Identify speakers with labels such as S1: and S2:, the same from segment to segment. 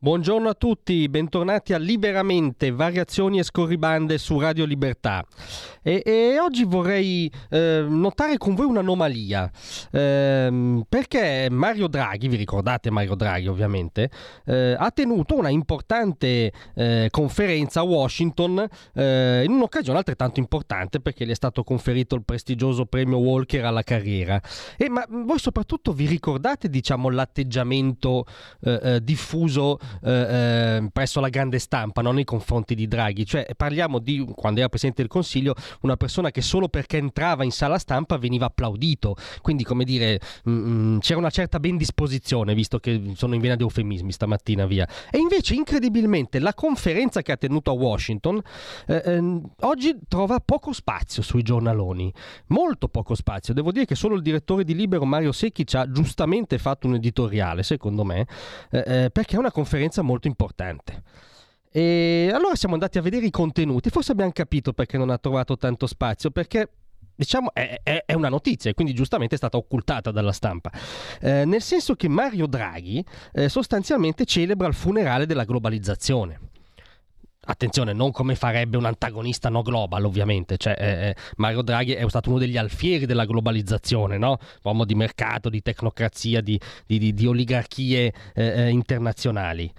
S1: Buongiorno a tutti, bentornati a Liberamente, variazioni e scorribande su Radio Libertà. E, e oggi vorrei eh, notare con voi un'anomalia, eh, perché Mario Draghi, vi ricordate Mario Draghi ovviamente, eh, ha tenuto una importante eh, conferenza a Washington eh, in un'occasione altrettanto importante perché gli è stato conferito il prestigioso premio Walker alla carriera. E, ma voi soprattutto vi ricordate diciamo, l'atteggiamento eh, diffuso presso la grande stampa no? nei confronti di Draghi? Cioè parliamo di, quando era Presidente del Consiglio, una persona che solo perché entrava in sala stampa veniva applaudito. Quindi, come dire, mh, mm, mm, c'era una certa ben disposizione, visto che sono in vena di eufemismi stamattina via. E invece, incredibilmente, la conferenza che ha tenuto a Washington eh, eh, oggi trova poco spazio sui giornaloni. Molto poco spazio. Devo dire che solo il direttore di Libero, Mario Secchi, ci ha giustamente fatto un editoriale, secondo me, eh, eh perché è una conferenza molto importante. E allora siamo andati a vedere i contenuti, forse abbiamo capito perché non ha trovato tanto spazio, perché diciamo è, è, è, una notizia e quindi giustamente è stata occultata dalla stampa, eh, nel senso che Mario Draghi eh, sostanzialmente celebra il funerale della globalizzazione. Attenzione, non come farebbe un antagonista no global, ovviamente. Cioè, eh, eh Mario Draghi è stato uno degli alfieri della globalizzazione, no? uomo di mercato, di tecnocrazia, di, di, di, di oligarchie eh, eh internazionali.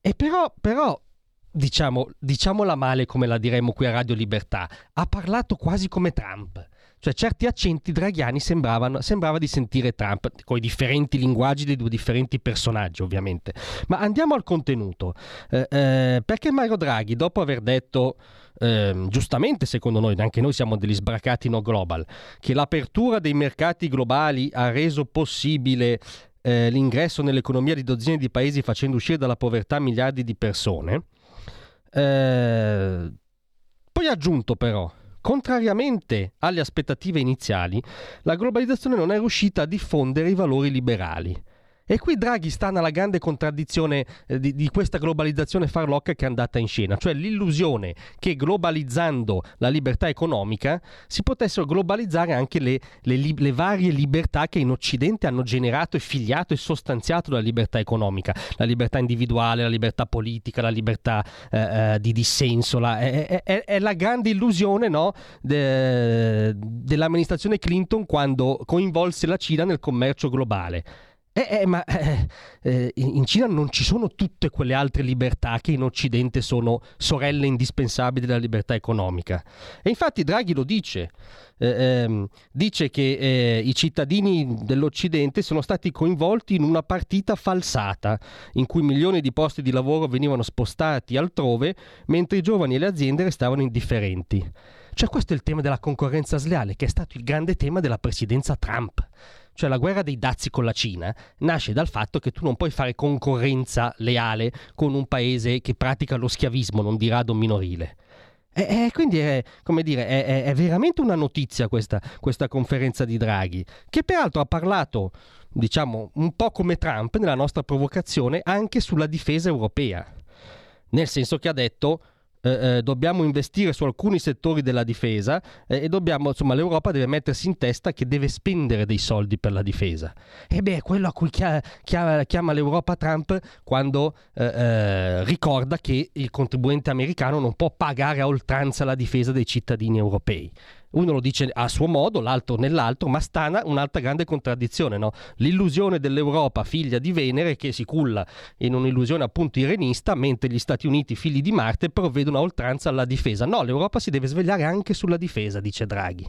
S1: E però, però diciamo, diciamola male come la diremmo qui a Radio Libertà, ha parlato quasi come Trump. Cioè certi accenti draghiani sembravano, sembrava di sentire Trump, con i differenti linguaggi dei due differenti personaggi ovviamente. Ma andiamo al contenuto. Eh, eh, perché Mario Draghi, dopo aver detto, eh, giustamente secondo noi, anche noi siamo degli sbracati no global, che l'apertura dei mercati globali ha reso possibile eh, l'ingresso nell'economia di dozzine di paesi facendo uscire dalla povertà miliardi di persone, eh, poi ha aggiunto però, contrariamente alle aspettative iniziali, la globalizzazione non è riuscita a diffondere i valori liberali. E qui Draghi sta nella grande contraddizione eh, di, di, questa globalizzazione farlocca che è andata in scena, cioè l'illusione che globalizzando la libertà economica si potessero globalizzare anche le, le, le, varie libertà che in Occidente hanno generato e figliato e sostanziato la libertà economica, la libertà individuale, la libertà politica, la libertà eh, eh di dissenso. La, è, è, è, la grande illusione no, de, dell'amministrazione Clinton quando coinvolse la Cina nel commercio globale. Eh, eh, ma eh, eh, in Cina non ci sono tutte quelle altre libertà che in Occidente sono sorelle indispensabili della libertà economica. E infatti Draghi lo dice, eh, ehm, dice che eh, i cittadini dell'Occidente sono stati coinvolti in una partita falsata, in cui milioni di posti di lavoro venivano spostati altrove, mentre i giovani e le aziende restavano indifferenti. Cioè questo è il tema della concorrenza sleale, che è stato il grande tema della presidenza Trump. Cioè la guerra dei dazi con la Cina nasce dal fatto che tu non puoi fare concorrenza leale con un paese che pratica lo schiavismo, non di rado minorile. E, e quindi è, dire, è, è, veramente una notizia questa, questa conferenza di Draghi, che peraltro ha parlato, diciamo, un po' come Trump nella nostra provocazione anche sulla difesa europea. Nel senso che ha detto eh, eh, dobbiamo investire su alcuni settori della difesa eh, e dobbiamo, insomma, l'Europa deve mettersi in testa che deve spendere dei soldi per la difesa. E beh, è quello a cui chia- chia- chiama l'Europa Trump quando eh, eh, ricorda che il contribuente americano non può pagare a oltranza la difesa dei cittadini europei uno lo dice a suo modo, l'altro nell'altro, ma stana un'altra grande contraddizione, no? l'illusione dell'Europa figlia di Venere che si culla in un'illusione appunto irenista, mentre gli Stati Uniti figli di Marte provvedono a oltranza alla difesa. No, l'Europa si deve svegliare anche sulla difesa, dice Draghi.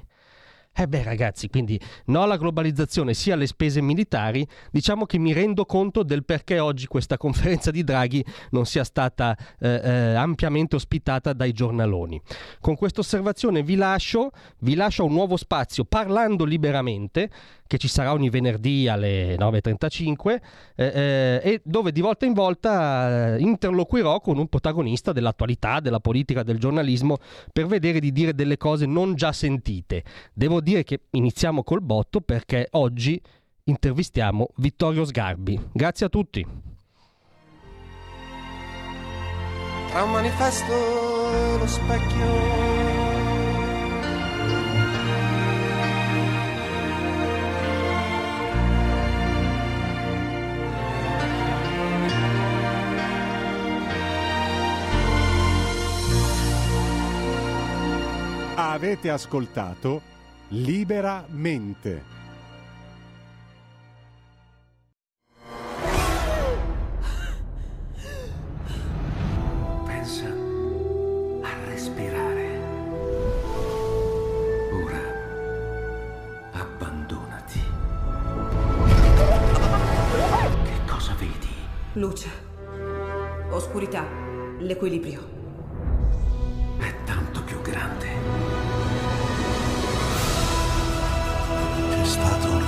S1: Eh beh ragazzi, quindi no alla globalizzazione sia alle spese militari, diciamo che mi rendo conto del perché oggi questa conferenza di Draghi non sia stata eh, eh, ampiamente ospitata dai giornaloni. Con questa osservazione vi lascio, vi lascio un nuovo spazio parlando liberamente che ci sarà ogni venerdì alle 9.35 eh, eh, e dove di volta in volta eh, interloquirò con un protagonista dell'attualità, della politica, del giornalismo per vedere di dire delle cose non già sentite. Devo dire che iniziamo col botto perché oggi intervistiamo Vittorio Sgarbi. Grazie a tutti.
S2: Tra un manifesto e lo specchio
S3: Avete ascoltato Liberamente.
S4: Pensa a respirare. Ora abbandonati. Che cosa vedi?
S5: Luce. Oscurità. L'equilibrio.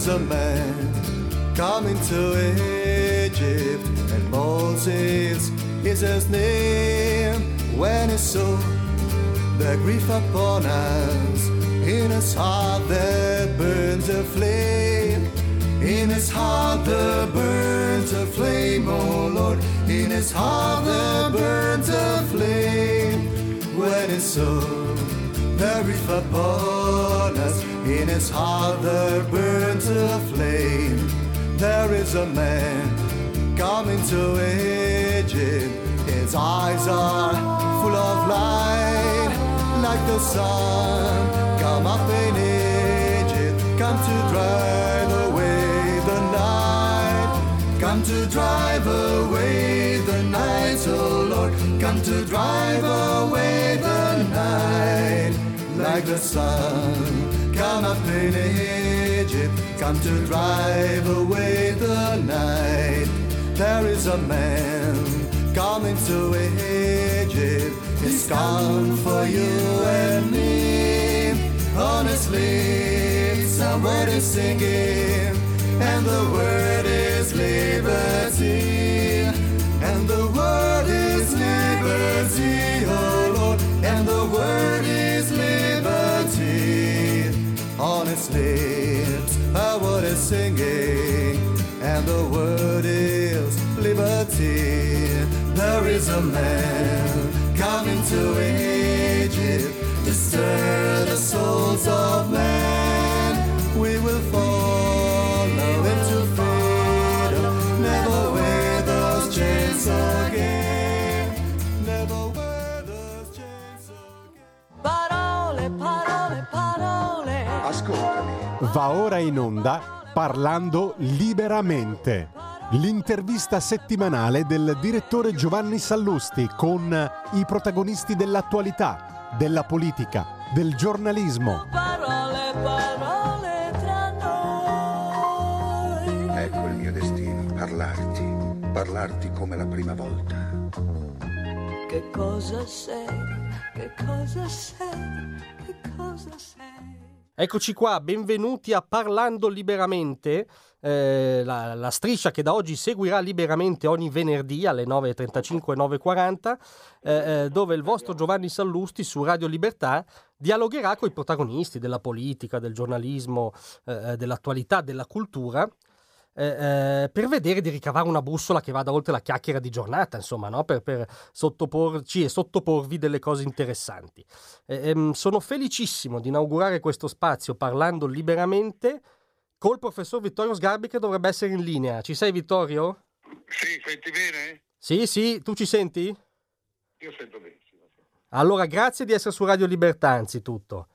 S6: Is a man coming to Egypt, and Moses is his name. When he saw the grief upon us, in his heart there burns a flame. In his heart there burns a flame, oh Lord. In his heart there burns a flame. When he saw the grief upon in his heart there burns a flame. There is a man coming to Egypt. His eyes are full of light, like the sun. Come up in Egypt, come to drive away the night. Come to drive away the night, oh Lord. Come to drive away the night, like the sun. Come up in Egypt, come to drive away the night. There is a man coming to Egypt. He's come for you and me. Honestly, somebody singing, and the word is liberty. And the word is liberty, oh Lord. And the word singing, and the word is liberty. There is a man coming to Egypt to stir the souls of man. We will follow into freedom, never wear those chains again. Never wear those chains again.
S5: Parole, parole, parole.
S7: Ascoltami.
S3: Va ora in onda Parlando liberamente. L'intervista settimanale del direttore Giovanni Sallusti con i protagonisti dell'attualità, della politica, del giornalismo.
S5: Parole, parole tra noi.
S7: Ecco il mio destino, parlarti. Parlarti come la prima volta.
S5: Che cosa sei? Che cosa sei? Che cosa sei?
S1: Eccoci qua, benvenuti a Parlando Liberamente, eh, la, la striscia che da oggi seguirà liberamente ogni venerdì alle 9.35 e 9.40, eh, eh, dove il vostro Giovanni Sallusti su Radio Libertà dialogherà con i protagonisti della politica, del giornalismo, eh, dell'attualità, della cultura, eh, eh, per vedere di ricavare una bussola che vada oltre la chiacchiera di giornata, insomma, no? per, per sottoporci e sottoporvi delle cose interessanti. Eh, ehm, sono felicissimo di inaugurare questo spazio parlando liberamente col professor Vittorio Sgarbi che dovrebbe essere in linea. Ci sei Vittorio?
S8: Sì, senti bene?
S1: Sì, sì, tu ci senti?
S8: Io sento benissimo.
S1: Allora, grazie di essere su Radio Libertà, anzitutto.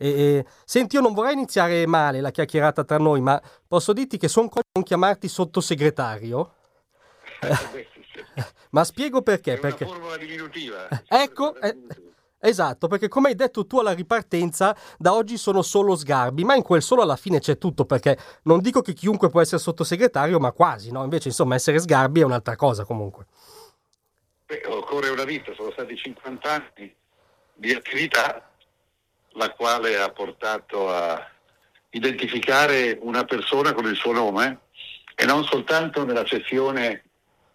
S1: E, e, senti, io non vorrei iniziare male la chiacchierata tra noi, ma posso dirti che sono con non chiamarti sottosegretario? ma spiego perché.
S8: È
S1: perché...
S8: una formula diminutiva.
S1: Ecco, eh, esatto, perché come hai detto tu alla ripartenza, da oggi sono solo sgarbi, ma in quel solo alla fine c'è tutto, perché non dico che chiunque può essere sottosegretario, ma quasi, no? Invece, insomma, essere sgarbi è un'altra cosa comunque.
S8: Beh, occorre una vita, sono stati 50 anni di attività, la quale ha portato a identificare una persona con il suo nome e non soltanto nell'accezione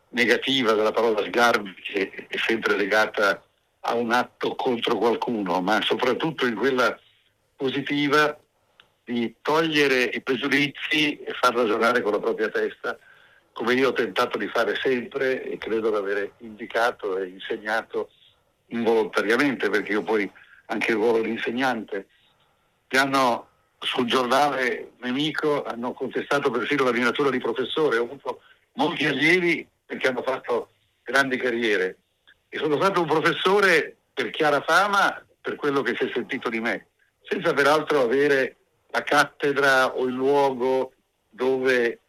S8: negativa della parola sgarbi che è sempre legata a un atto contro qualcuno, ma soprattutto in quella positiva di togliere i pregiudizi e far ragionare con la propria testa, come io ho tentato di fare sempre e credo di aver indicato e insegnato involontariamente, perché io poi anche il ruolo di insegnante, mi hanno sul giornale nemico hanno contestato persino la mia di professore, ho avuto molti allievi perché hanno fatto grandi carriere. E sono stato un professore per chiara fama per quello che si è sentito di me, senza peraltro avere la cattedra o il luogo dove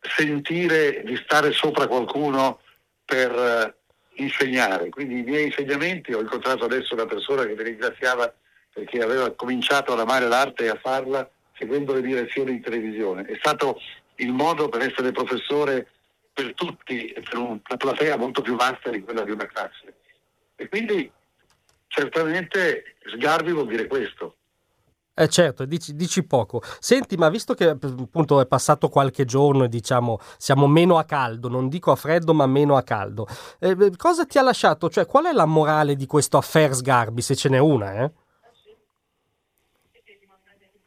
S8: sentire di stare sopra qualcuno per eh, insegnare. Quindi i miei insegnamenti, ho incontrato adesso una persona che mi ringraziava perché aveva cominciato ad amare l'arte e a farla seguendo le direzioni in televisione. È stato il modo per essere professore per tutti e per una platea molto più vasta di quella di una classe. E quindi certamente sgarbi vuol dire questo.
S1: Eh certo, dici, dici, poco. Senti, ma visto che appunto è passato qualche giorno e diciamo siamo meno a caldo, non dico a freddo ma meno a caldo, eh, cosa ti ha lasciato? Cioè qual è la morale di questo affair Sgarbi, se ce n'è una? Eh?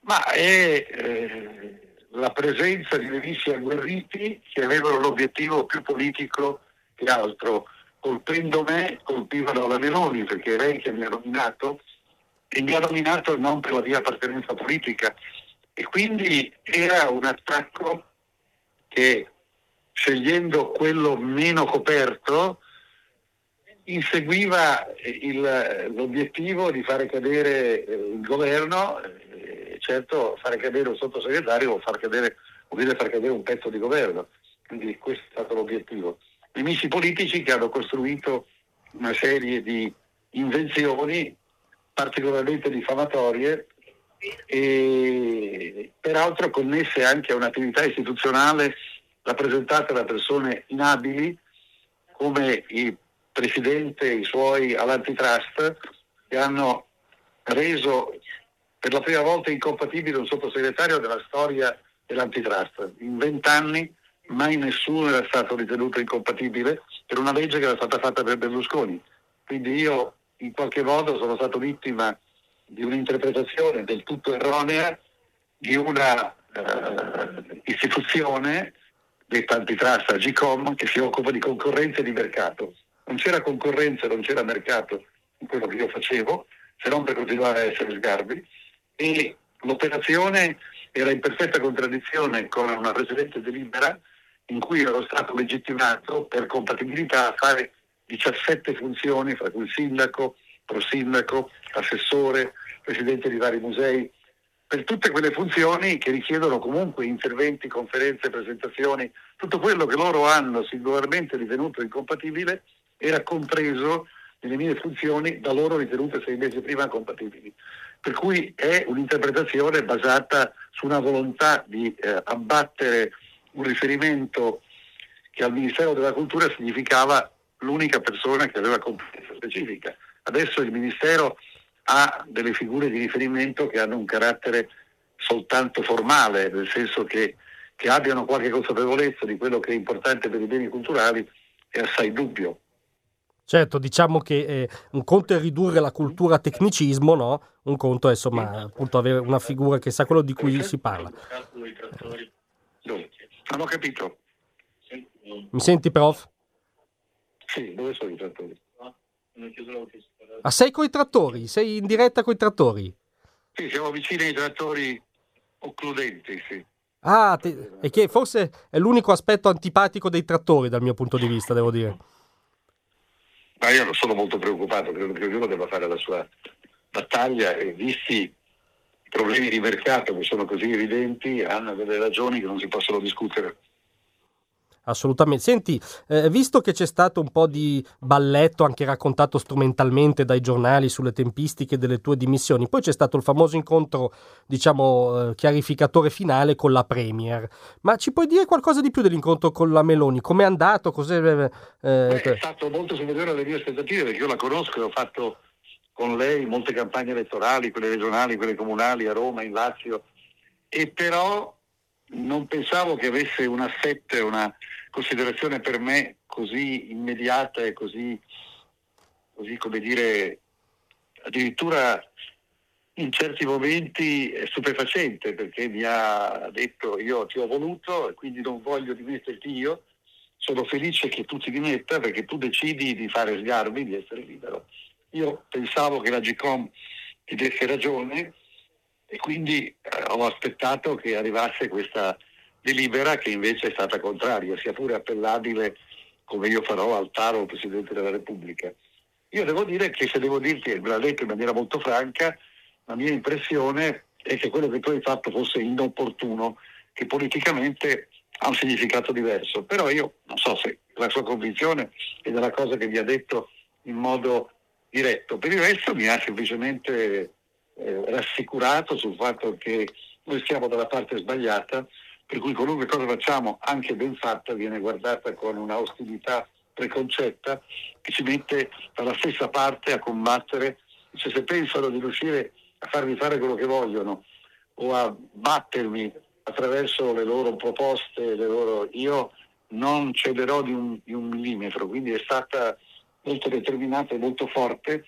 S8: Ma è eh, la presenza di nemici agguerriti che avevano l'obiettivo più politico che altro. Colpendo me, colpivano la Meloni, perché è lei che mi ha nominato, e mi ha nominato non per la mia appartenenza politica. E quindi era un attacco che, scegliendo quello meno coperto, inseguiva il, l'obiettivo di fare cadere il governo certo fare cadere un sottosegretario o far cadere, vuol dire far cadere un pezzo di governo. Quindi questo è stato l'obiettivo. Nemici politici che hanno costruito una serie di invenzioni particolarmente diffamatorie e peraltro connesse anche a un'attività istituzionale rappresentata da persone inabili come il Presidente e i suoi all'antitrust che hanno reso per la prima volta incompatibile un sottosegretario della storia dell'antitrust. In vent'anni mai nessuno era stato ritenuto incompatibile per una legge che era stata fatta per Berlusconi. Quindi io in qualche modo sono stato vittima di un'interpretazione del tutto erronea di una uh, istituzione detta antitrust, Agcom, che si occupa di concorrenza e di mercato. Non c'era concorrenza, non c'era mercato in quello che io facevo, se non per continuare a essere sgarbi, e l'operazione era in perfetta contraddizione con una precedente delibera in cui ero stato legittimato per compatibilità a fare 17 funzioni, fra cui sindaco, prosindaco, assessore, presidente di vari musei, per tutte quelle funzioni che richiedono comunque interventi, conferenze, presentazioni, tutto quello che loro hanno singolarmente ritenuto incompatibile era compreso nelle mie funzioni da loro ritenute sei mesi prima compatibili. Per cui è un'interpretazione basata su una volontà di eh, abbattere un riferimento che al Ministero della Cultura significava l'unica persona che aveva competenza specifica. Adesso il Ministero ha delle figure di riferimento che hanno un carattere soltanto formale, nel senso che, che abbiano qualche consapevolezza di quello che è importante per i beni culturali è assai dubbio.
S1: Certo, diciamo che eh, un conto è ridurre la cultura a tecnicismo, no? Un conto è insomma appunto avere una figura che sa quello di cui si parla.
S8: Non ho capito.
S1: Mi senti, prof?
S8: Sì, dove sono i trattori?
S1: Ah, sei coi trattori? Sei in diretta coi trattori?
S8: Sì, siamo vicini ai trattori occludenti, sì.
S1: Ah, te... e che forse è l'unico aspetto antipatico dei trattori dal mio punto di vista, devo dire.
S8: Ma io non sono molto preoccupato, credo che ognuno debba fare la sua battaglia e visti i problemi di mercato che sono così evidenti, hanno delle ragioni che non si possono discutere.
S1: Assolutamente. Senti, eh, visto che c'è stato un po' di balletto anche raccontato strumentalmente dai giornali sulle tempistiche delle tue dimissioni, poi c'è stato il famoso incontro, diciamo, eh, chiarificatore finale con la Premier. Ma ci puoi dire qualcosa di più dell'incontro con la Meloni? Com'è andato? Cos'è,
S8: eh, Beh, è stato molto superiore alle mie aspettative perché io la conosco e ho fatto con lei molte campagne elettorali, quelle regionali, quelle comunali a Roma, in Lazio, e però non pensavo che avesse un assetto, una considerazione per me così immediata e così, così come dire, addirittura in certi momenti stupefacente perché mi ha detto io ti ho voluto e quindi non voglio dimetterti io, sono felice che tu ti dimetta perché tu decidi di fare sgarbi, di essere libero. Io pensavo che la GCOM ti desse ragione e quindi eh, ho aspettato che arrivasse questa delibera che invece è stata contraria, sia pure appellabile come io farò al Taro Presidente della Repubblica. Io devo dire che se devo dirti, me l'ha detto in maniera molto franca, la mia impressione è che quello che tu hai fatto fosse inopportuno, che politicamente ha un significato diverso. Però io non so se la sua convinzione è della cosa che vi ha detto in modo diretto. Per il resto mi ha semplicemente eh, rassicurato sul fatto che noi siamo dalla parte sbagliata, per cui qualunque cosa facciamo, anche ben fatta, viene guardata con una ostilità preconcetta che ci mette dalla stessa parte a combattere. Cioè, se pensano di riuscire a farmi fare quello che vogliono o a battermi attraverso le loro proposte, le loro... io non cederò di un, di un millimetro, quindi è stata molto determinata e molto forte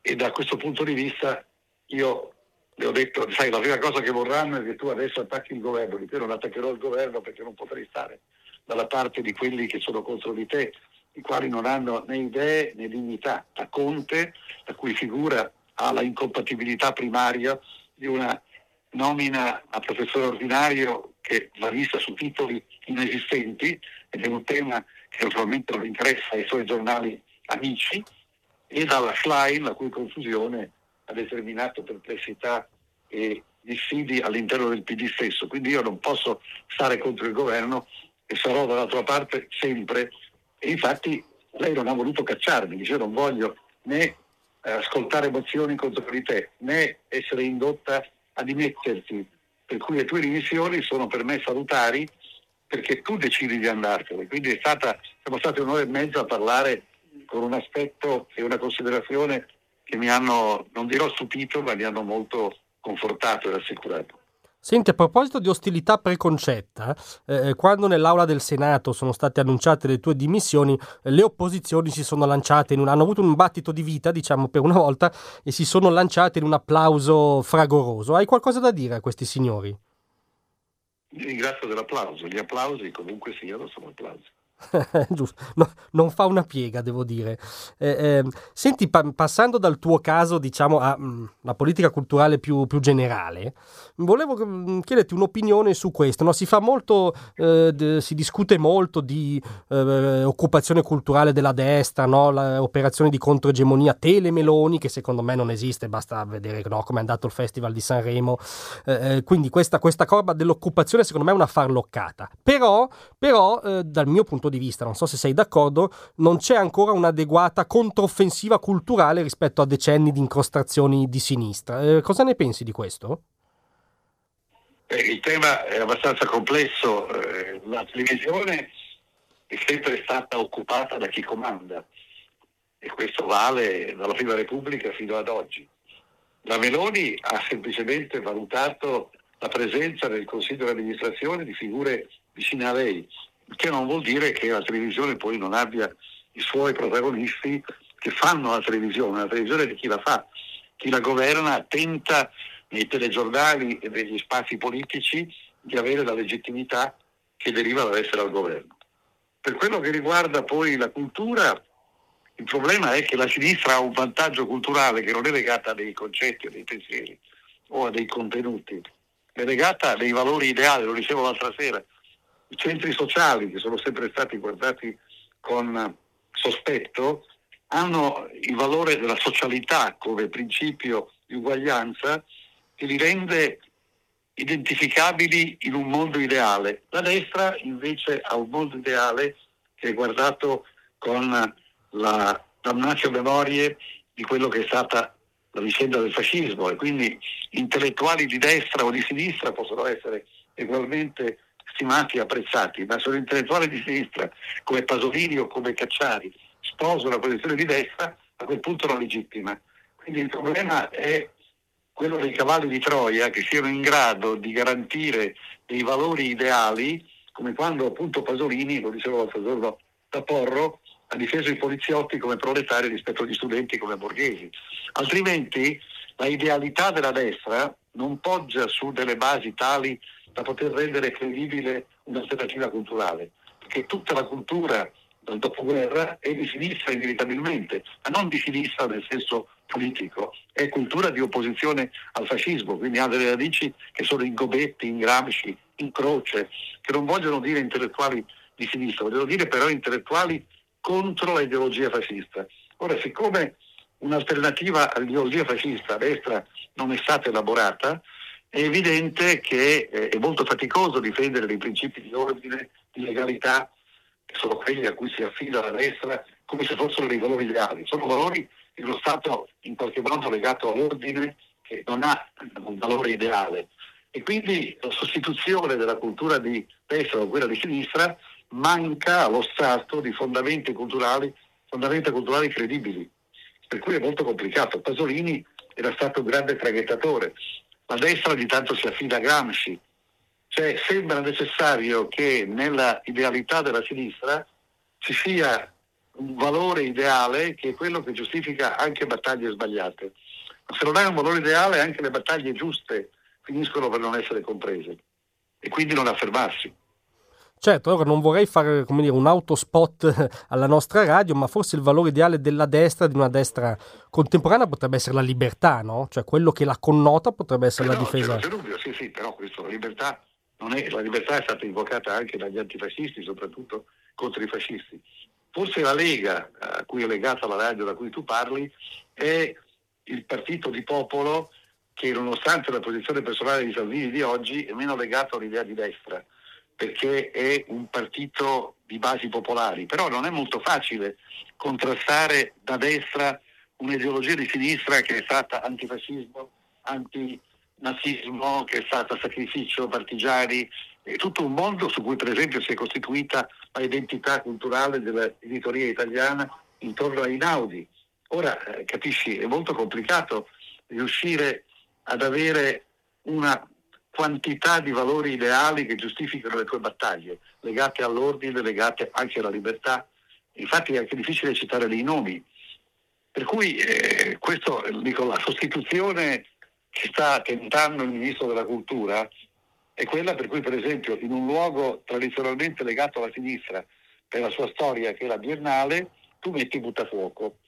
S8: e da questo punto di vista io le ho detto, sai, la prima cosa che vorranno è che tu adesso attacchi il governo, te non attaccherò il governo perché non potrei stare dalla parte di quelli che sono contro di te, i quali non hanno né idee né dignità. A Conte, la cui figura ha la incompatibilità primaria di una nomina a professore ordinario che va vista su titoli inesistenti ed è un tema che naturalmente non interessa ai suoi giornali amici, e dalla Schlein, la cui confusione ha determinato perplessità e dissidi all'interno del PD stesso. Quindi io non posso stare contro il governo e sarò dalla tua parte sempre. E infatti lei non ha voluto cacciarmi, dice non voglio né eh, ascoltare mozioni contro di te, né essere indotta a dimetterti. Per cui le tue dimissioni sono per me salutari perché tu decidi di andartene. Quindi è stata, siamo stati un'ora e mezza a parlare con un aspetto e una considerazione che mi hanno, non dirò stupito, ma mi hanno molto confortato e rassicurato.
S1: Senti, a proposito di ostilità preconcetta, eh, quando nell'aula del Senato sono state annunciate le tue dimissioni, eh, le opposizioni si sono lanciate, in un, hanno avuto un battito di vita, diciamo per una volta, e si sono lanciate in un applauso fragoroso. Hai qualcosa da dire a questi signori?
S8: ringrazio dell'applauso, gli applausi comunque siano sono applausi.
S1: no, non fa una piega, devo dire. Eh, eh, senti, pa- passando dal tuo caso, diciamo, alla mm, politica culturale più, più, generale, volevo mm, chiederti un'opinione su questo. No? Si fa molto, eh, de- si discute molto di eh, occupazione culturale della destra, no? operazioni di controegemonia telemeloni, che secondo me non esiste, basta vedere no, come è andato il Festival di Sanremo. Eh, eh, quindi questa, questa corba dell'occupazione, secondo me, è una farloccata. Però, però dal mio punto di vista, non so se sei d'accordo, non c'è ancora un'adeguata controffensiva culturale rispetto a decenni di incrostazioni di sinistra. Eh, cosa ne pensi di questo?
S8: Eh, il tema è abbastanza complesso. Eh, la televisione è sempre stata occupata da chi comanda e questo vale dalla Prima Repubblica fino ad oggi. La Meloni ha semplicemente valutato la presenza nel Consiglio di amministrazione di figure vicine a lei, che non vuol dire che la televisione poi non abbia i suoi protagonisti che fanno la televisione, la televisione di chi la fa, chi la governa tenta nei telegiornali e negli spazi politici di avere la legittimità che deriva dall'essere al governo. Per quello che riguarda poi la cultura, il problema è che la sinistra ha un vantaggio culturale che non è legata a dei concetti, a dei pensieri o a dei contenuti, è legata a dei valori ideali, lo dicevo l'altra sera, i centri sociali che sono sempre stati guardati con sospetto hanno il valore della socialità come principio di uguaglianza che li rende identificabili in un mondo ideale. La destra invece ha un mondo ideale che è guardato con la damnatio memorie di quello che è stata la vicenda del fascismo e quindi intellettuali di destra o di sinistra possono essere ugualmente stimati e apprezzati, ma sono intellettuali di sinistra come Pasolini o come Cacciari sposano la posizione di destra, a quel punto non legittima. Quindi il problema è quello dei cavalli di Troia che siano in grado di garantire dei valori ideali, come quando appunto Pasolini, lo dicevo l'altro giorno da Porro, ha difeso i poliziotti come proletari rispetto agli studenti come borghesi. Altrimenti la idealità della destra non poggia su delle basi tali da poter rendere credibile un'alternativa culturale, perché tutta la cultura dal dopoguerra è di sinistra inevitabilmente, ma non di sinistra nel senso politico, è cultura di opposizione al fascismo, quindi ha delle radici che sono in Gobetti, in Gramsci, in Croce, che non vogliono dire intellettuali di sinistra, vogliono dire però intellettuali contro l'ideologia fascista. Ora, siccome un'alternativa all'ideologia fascista a destra non è stata elaborata, è evidente che eh, è molto faticoso difendere dei principi di ordine, di legalità, che sono quelli a cui si affida la destra, come se fossero dei valori ideali. Sono valori che lo Stato in qualche modo legato all'ordine che non ha un valore ideale. E quindi la sostituzione della cultura di destra con quella di sinistra manca allo Stato di fondamenti culturali, fondamenti culturali credibili, per cui è molto complicato. Pasolini era stato un grande traghettatore, la destra di tanto si affida a Gramsci, cioè sembra necessario che nella idealità della sinistra ci sia un valore ideale che è quello che giustifica anche battaglie sbagliate. Ma se non hai un valore ideale anche le battaglie giuste finiscono per non essere comprese e quindi non affermarsi.
S1: Certo, ora non vorrei fare come dire, un autospot alla nostra radio, ma forse il valore ideale della destra, di una destra contemporanea, potrebbe essere la libertà, no? Cioè quello che la connota potrebbe essere
S8: eh
S1: la difesa.
S8: C'è dubbio, sì, sì, però questo, la libertà, è, la libertà è stata invocata anche dagli antifascisti, soprattutto contro i fascisti. Forse la Lega, a cui è legata la radio da cui tu parli, è il partito di popolo che nonostante la posizione personale di Salvini di oggi è meno legato all'idea di destra perché è un partito di basi popolari, però non è molto facile contrastare da destra un'ideologia di sinistra che è stata antifascismo, antinazismo, che è stata sacrificio partigiani, è tutto un mondo su cui per esempio si è costituita l'identità culturale dell'editoria italiana intorno ai Naudi. Ora, eh, capisci, è molto complicato riuscire ad avere una quantità di valori ideali che giustificano le tue battaglie, legate all'ordine, legate anche alla libertà. Infatti è anche difficile citare dei nomi. Per cui eh, questo, dico, la sostituzione che sta tentando il Ministro della Cultura è quella per cui, per esempio, in un luogo tradizionalmente legato alla sinistra per la sua storia, che è la Biennale, tu metti buttafuoco.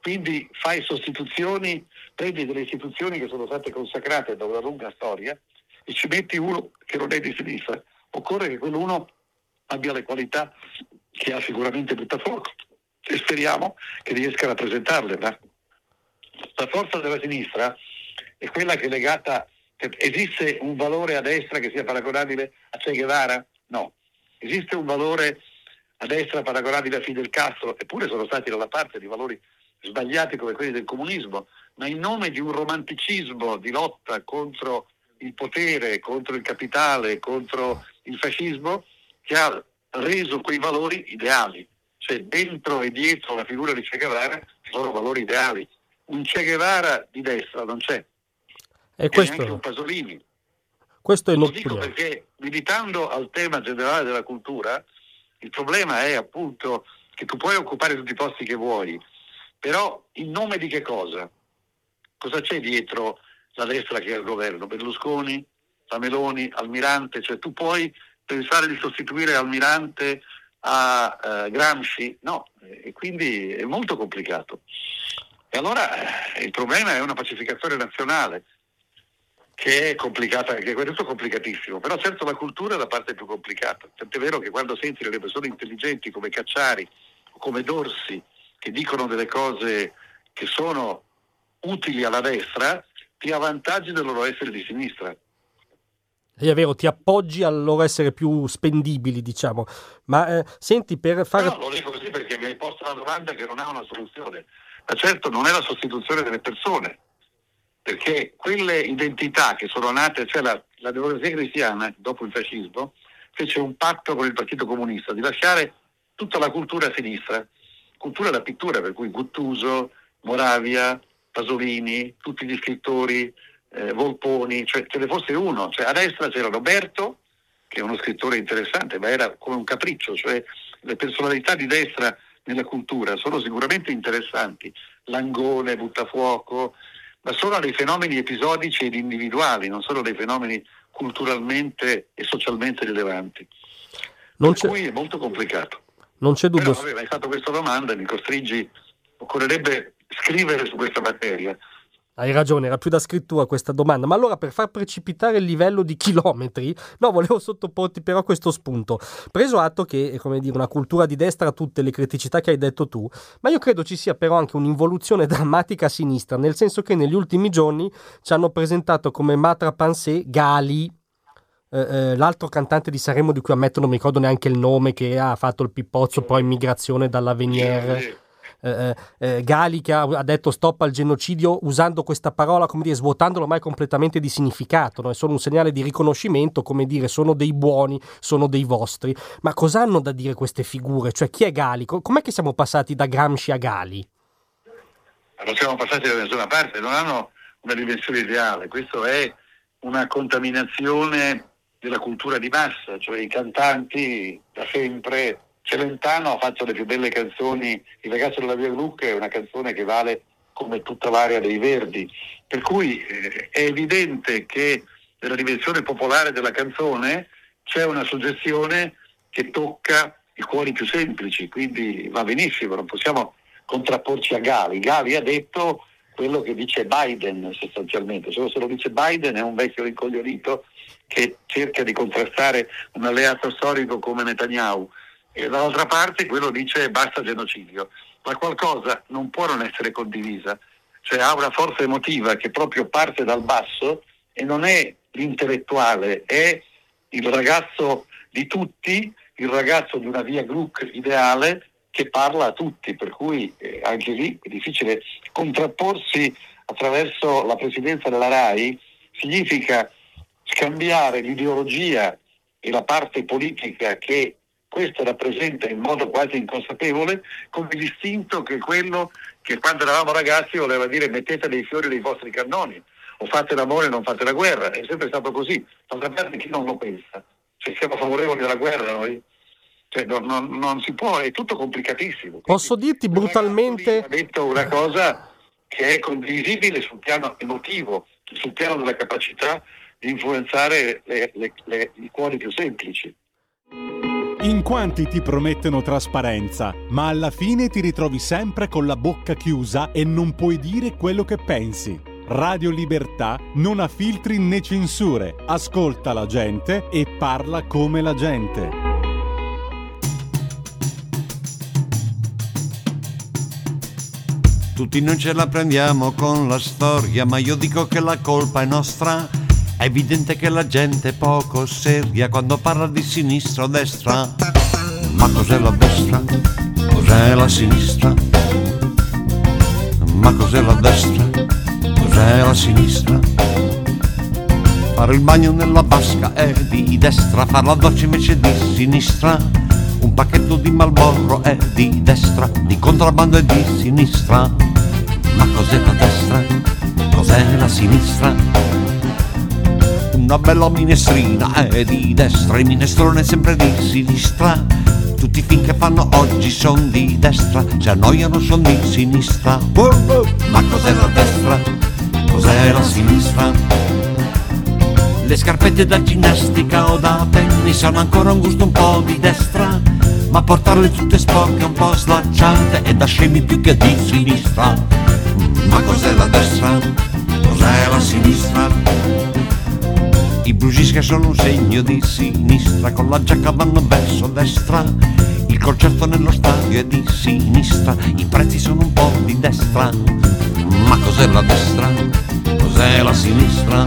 S8: Quindi fai sostituzioni, prendi delle istituzioni che sono state consacrate da una lunga storia e ci metti uno che non è di sinistra. Occorre che quell'uno abbia le qualità che ha sicuramente buttafuoco e speriamo che riesca a rappresentarle. Ma la forza della sinistra è quella che è legata, esiste un valore a destra che sia paragonabile a Che Guevara? No. Esiste un valore a destra paragonabile a Fidel Castro, eppure sono stati dalla parte di valori sbagliati come quelli del comunismo, ma in nome di un romanticismo di lotta contro il potere, contro il capitale, contro il fascismo, che ha reso quei valori ideali. Cioè dentro e dietro la figura di Che Guevara ci sono valori ideali. Un Che Guevara di destra non c'è.
S1: E questo,
S8: neanche un Pasolini.
S1: Questo è
S8: Lo dico perché militando al tema generale della cultura, il problema è appunto che tu puoi occupare tutti i posti che vuoi, però in nome di che cosa? Cosa c'è dietro la destra che è al governo? Berlusconi, la Meloni, Almirante, cioè tu puoi pensare di sostituire Almirante a uh, Gramsci? No, e quindi è molto complicato. E allora eh, il problema è una pacificazione nazionale che è complicata, che questo è complicatissimo, però certo la cultura è la parte più complicata. Tant'è vero che quando senti delle persone intelligenti come Cacciari o come Dorsi che dicono delle cose che sono utili alla destra ti avvantaggi del loro essere di sinistra.
S1: È vero, ti appoggi al loro essere più spendibili, diciamo. Ma eh, senti, per fare...
S8: No, lo dico così perché mi hai posto una domanda che non ha una soluzione. Ma certo non è la sostituzione delle persone, perché quelle identità che sono nate, cioè la, la democrazia cristiana, dopo il fascismo, fece un patto con il Partito Comunista di lasciare tutta la cultura a sinistra, cultura da pittura, per cui Guttuso, Moravia, Pasolini, tutti gli scrittori, eh, Volponi, cioè ce ne fosse uno, cioè, a destra c'era Roberto, che è uno scrittore interessante, ma era come un capriccio, cioè le personalità di destra nella cultura sono sicuramente interessanti, Langone, Buttafuoco, ma sono dei fenomeni episodici ed individuali, non sono dei fenomeni culturalmente e socialmente rilevanti. Non per cui è molto complicato.
S1: Non c'è dubbio.
S8: Però, vabbè, hai fatto questa domanda, mi costringi, occorrerebbe scrivere su questa materia.
S1: Hai ragione, era più da scrittura questa domanda, ma allora per far precipitare il livello di chilometri, no, volevo sottoporti però questo spunto. Preso atto che è come dire una cultura di destra ha tutte le criticità che hai detto tu, ma io credo ci sia però anche un'involuzione drammatica a sinistra, nel senso che negli ultimi giorni ci hanno presentato come Matra Pansé Gali, eh, eh, l'altro cantante di Sanremo di cui ammetto non mi ricordo neanche il nome, che ha fatto il pippozzo pro immigrazione dalla Venier. Eh, eh, eh, Gali che ha, detto stop al genocidio usando questa parola, come dire, svuotandolo ormai completamente di significato, no? è solo un segnale di riconoscimento, come dire, sono dei buoni, sono dei vostri. Ma cosa hanno da dire queste figure? Cioè, chi è Gali? Com'è che siamo passati da Gramsci a Gali?
S8: Non siamo passati da nessuna parte, non hanno una dimensione ideale, questo è una contaminazione della cultura di massa, cioè i cantanti da sempre Celentano ha fatto le più belle canzoni, Il ragazzo della Via Gluck è una canzone che vale come tutta l'area dei Verdi, per cui eh, è evidente che nella dimensione popolare della canzone c'è una suggestione che tocca i cuori più semplici, quindi va benissimo, non possiamo contrapporci a Gali. Gali ha detto quello che dice Biden sostanzialmente, solo se lo dice Biden è un vecchio rincoglionito che cerca di contrastare un alleato storico come Netanyahu e dall'altra parte quello dice basta genocidio, ma qualcosa non può non essere condivisa, cioè ha una forza emotiva che proprio parte dal basso e non è l'intellettuale, è il ragazzo di tutti, il ragazzo di una via Gluck ideale che parla a tutti, per cui eh, anche lì è difficile contrapporsi attraverso la presidenza della RAI, significa scambiare l'ideologia e la parte politica che questo rappresenta in modo quasi inconsapevole come l'istinto che quello che quando eravamo ragazzi voleva dire mettete dei fiori nei vostri cannoni o fate l'amore e non fate la guerra, è sempre stato così. D'altra parte chi non lo pensa? Cioè, siamo favorevoli alla guerra noi? Cioè, non, non, non, si può, è tutto complicatissimo. Quindi,
S1: Posso dirti brutalmente...
S8: Ha detto una cosa che è condivisibile sul piano emotivo, sul piano della capacità di influenzare le, le, le, i cuori più semplici.
S3: In quanti ti promettono trasparenza, ma alla fine ti ritrovi sempre con la bocca chiusa e non puoi dire quello che pensi. Radio Libertà non ha filtri né censure, ascolta la gente e parla come la gente.
S9: Tutti noi ce la prendiamo con la storia, ma io dico che la colpa è nostra è evidente che la gente è poco seria quando parla di sinistra o destra. Ma cos'è la destra? Cos'è la sinistra? Ma cos'è la destra? Cos'è la sinistra? Fare il bagno nella vasca è di destra, fare la doccia invece di sinistra. Un pacchetto di Malborro è di destra, di contrabbando è di sinistra. Ma cos'è la destra? Cos'è la sinistra? Una bella minestrina è di destra, il minestrone è sempre di sinistra. Tutti i film che fanno oggi sono di destra, se annoiano sono di sinistra. Ma cos'è la destra? Cos'è la sinistra? Le scarpette da ginnastica o da tennis hanno ancora un gusto un po' di destra, ma portarle tutte sporche, un po' slacciate è da scemi più che di sinistra. Ma cos'è la destra? Cos'è la sinistra? I Brugisca sono un segno di sinistra, con la giacca vanno verso destra. Il concerto nello stadio è di sinistra, i prezzi sono un po' di destra. Ma cos'è la destra? Cos'è la sinistra?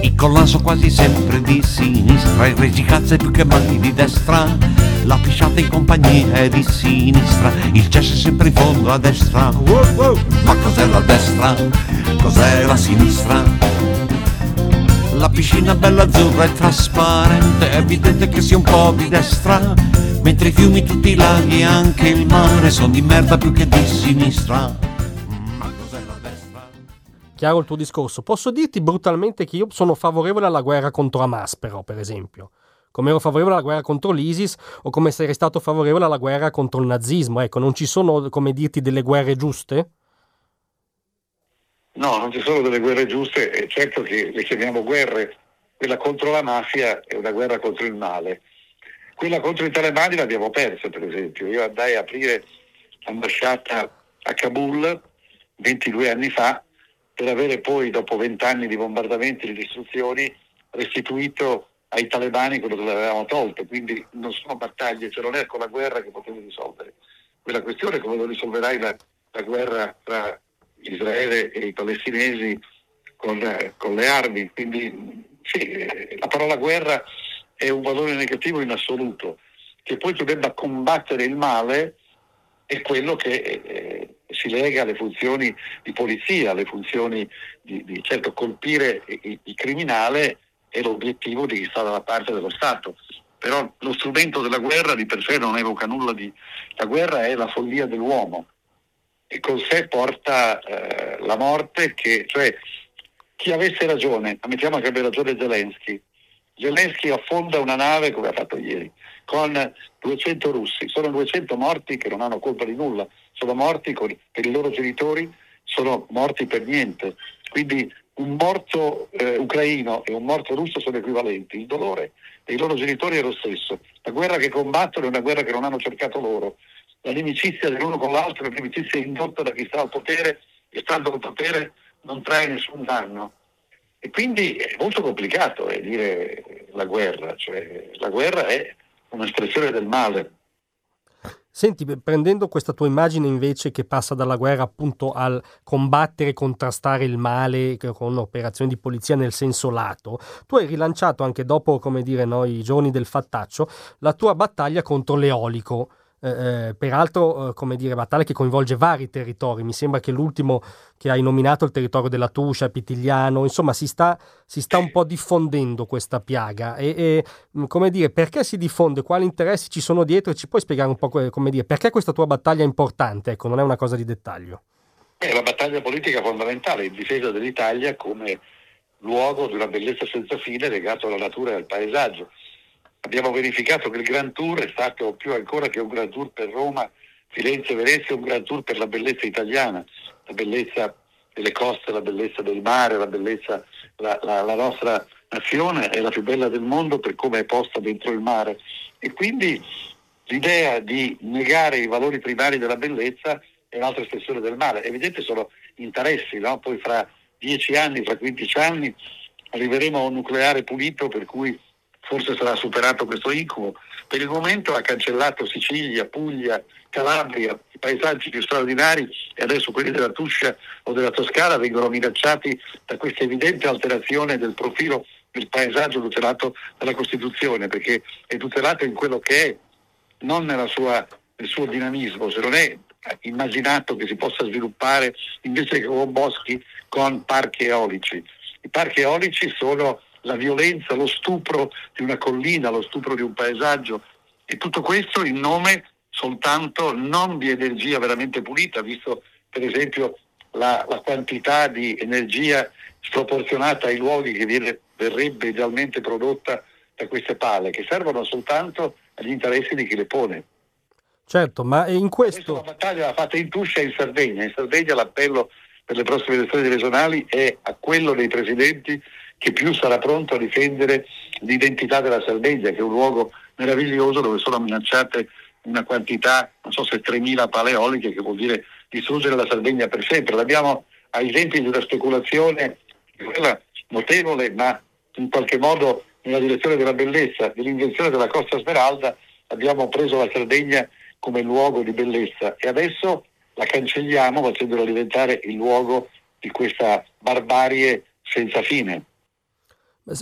S9: I collan sono quasi sempre di sinistra, il regicazzo è più che mai di destra. La pisciata in compagnia è di sinistra, il cesso è sempre in fondo a destra. Ma cos'è la destra? Cos'è la sinistra? La piscina bella azzurra e trasparente, è evidente che sia un po' di destra. Mentre i fiumi, tutti i laghi e anche il mare sono di merda più che di sinistra.
S1: Chiaro il tuo discorso. Posso dirti brutalmente che io sono favorevole alla guerra contro Hamas, però, per esempio. Come ero favorevole alla guerra contro l'ISIS o come sarei stato favorevole alla guerra contro il nazismo. Ecco, non ci sono, come dirti, delle guerre giuste?
S8: No, non ci sono delle guerre giuste, è certo che le chiamiamo guerre. Quella contro la mafia è una guerra contro il male. Quella contro i talebani l'abbiamo persa, per esempio. Io andai a aprire l'ambasciata a Kabul 22 anni fa per avere poi, dopo 20 anni di bombardamenti e di distruzioni, restituito ai talebani quello che avevamo tolto. Quindi non sono battaglie, cioè non è con la guerra che potevi risolvere. Quella questione come lo risolverai la, la guerra tra Israele e i palestinesi con, con le armi. Quindi sì, la parola guerra è un valore negativo in assoluto. Che poi tu debba combattere il male è quello che eh, si lega alle funzioni di polizia, alle funzioni di, di certo colpire il, il criminale è l'obiettivo di chi sta dalla parte dello Stato. Però lo strumento della guerra di per sé non evoca nulla di... La guerra è la follia dell'uomo e con sé porta eh, la morte che, cioè, chi avesse ragione, ammettiamo che abbia ragione Zelensky, Zelensky affonda una nave come ha fatto ieri, con 200 russi, sono 200 morti che non hanno colpa di nulla, sono morti con, per i loro genitori, sono morti per niente. Quindi un morto eh, ucraino e un morto russo sono equivalenti, il dolore dei loro genitori è lo stesso, la guerra che combattono è una guerra che non hanno cercato loro, la inimicizia dell'uno con l'altro è un'inimicizia indotta da chi sta al potere e stando al potere non trae nessun danno. E quindi è molto complicato eh, dire la guerra, cioè la guerra è un'espressione del male.
S1: Senti, prendendo questa tua immagine invece che passa dalla guerra appunto al combattere e contrastare il male con operazioni di polizia nel senso lato, tu hai rilanciato anche dopo, come dire, no, i giorni del fattaccio, la tua battaglia contro l'eolico. Eh, eh, peraltro, eh, come dire, battaglia che coinvolge vari territori. Mi sembra che l'ultimo che hai nominato, il territorio della Tuscia, Pitigliano, insomma, si sta, si sta un po' diffondendo questa piaga. E, e, mm, come dire, perché si diffonde? Quali interessi ci sono dietro? Ci puoi spiegare un po' come dire, perché questa tua battaglia è importante? Ecco, non è una cosa di dettaglio.
S8: È la battaglia politica fondamentale in difesa dell'Italia come luogo di una bellezza senza fine legato alla natura e al paesaggio abbiamo verificato che il Grand Tour è stato più ancora che un Grand Tour per Roma, Firenze e Venezia, un Grand Tour per la bellezza italiana, la bellezza delle coste, la bellezza del mare, la bellezza, la, la, la nostra nazione è la più bella del mondo per come è posta dentro il mare. E quindi l'idea di negare i valori primari della bellezza è un'altra espressione del male. È evidente sono interessi, no? poi fra dieci anni, fra 15 anni arriveremo a un nucleare pulito per cui forse sarà superato questo incubo. Per il momento ha cancellato Sicilia, Puglia, Calabria, i paesaggi più straordinari e adesso quelli della Tuscia o della Toscana vengono minacciati da questa evidente alterazione del profilo del paesaggio tutelato dalla Costituzione, perché è tutelato in quello che è, non sua, nel suo dinamismo, se non è immaginato che si possa sviluppare invece che con boschi con parchi eolici. I parchi eolici sono la violenza, lo stupro di una collina, lo stupro di un paesaggio e tutto questo in nome soltanto non di energia veramente pulita, visto per esempio la, la quantità di energia sproporzionata ai luoghi che viene, verrebbe idealmente prodotta da queste pale, che servono soltanto agli interessi di chi le pone.
S1: Certo, ma in questo...
S8: La battaglia l'ha fatta in Tuscia e in Sardegna. In Sardegna l'appello per le prossime elezioni regionali è a quello dei presidenti che più sarà pronto a difendere l'identità della Sardegna, che è un luogo meraviglioso dove sono minacciate una quantità, non so se 3.000 paleoliche, che vuol dire distruggere la Sardegna per sempre. L'abbiamo ai tempi di una speculazione, quella notevole, ma in qualche modo nella direzione della bellezza, dell'invenzione della Costa Smeralda, abbiamo preso la Sardegna come luogo di bellezza e adesso la cancelliamo facendola diventare il luogo di questa barbarie senza fine.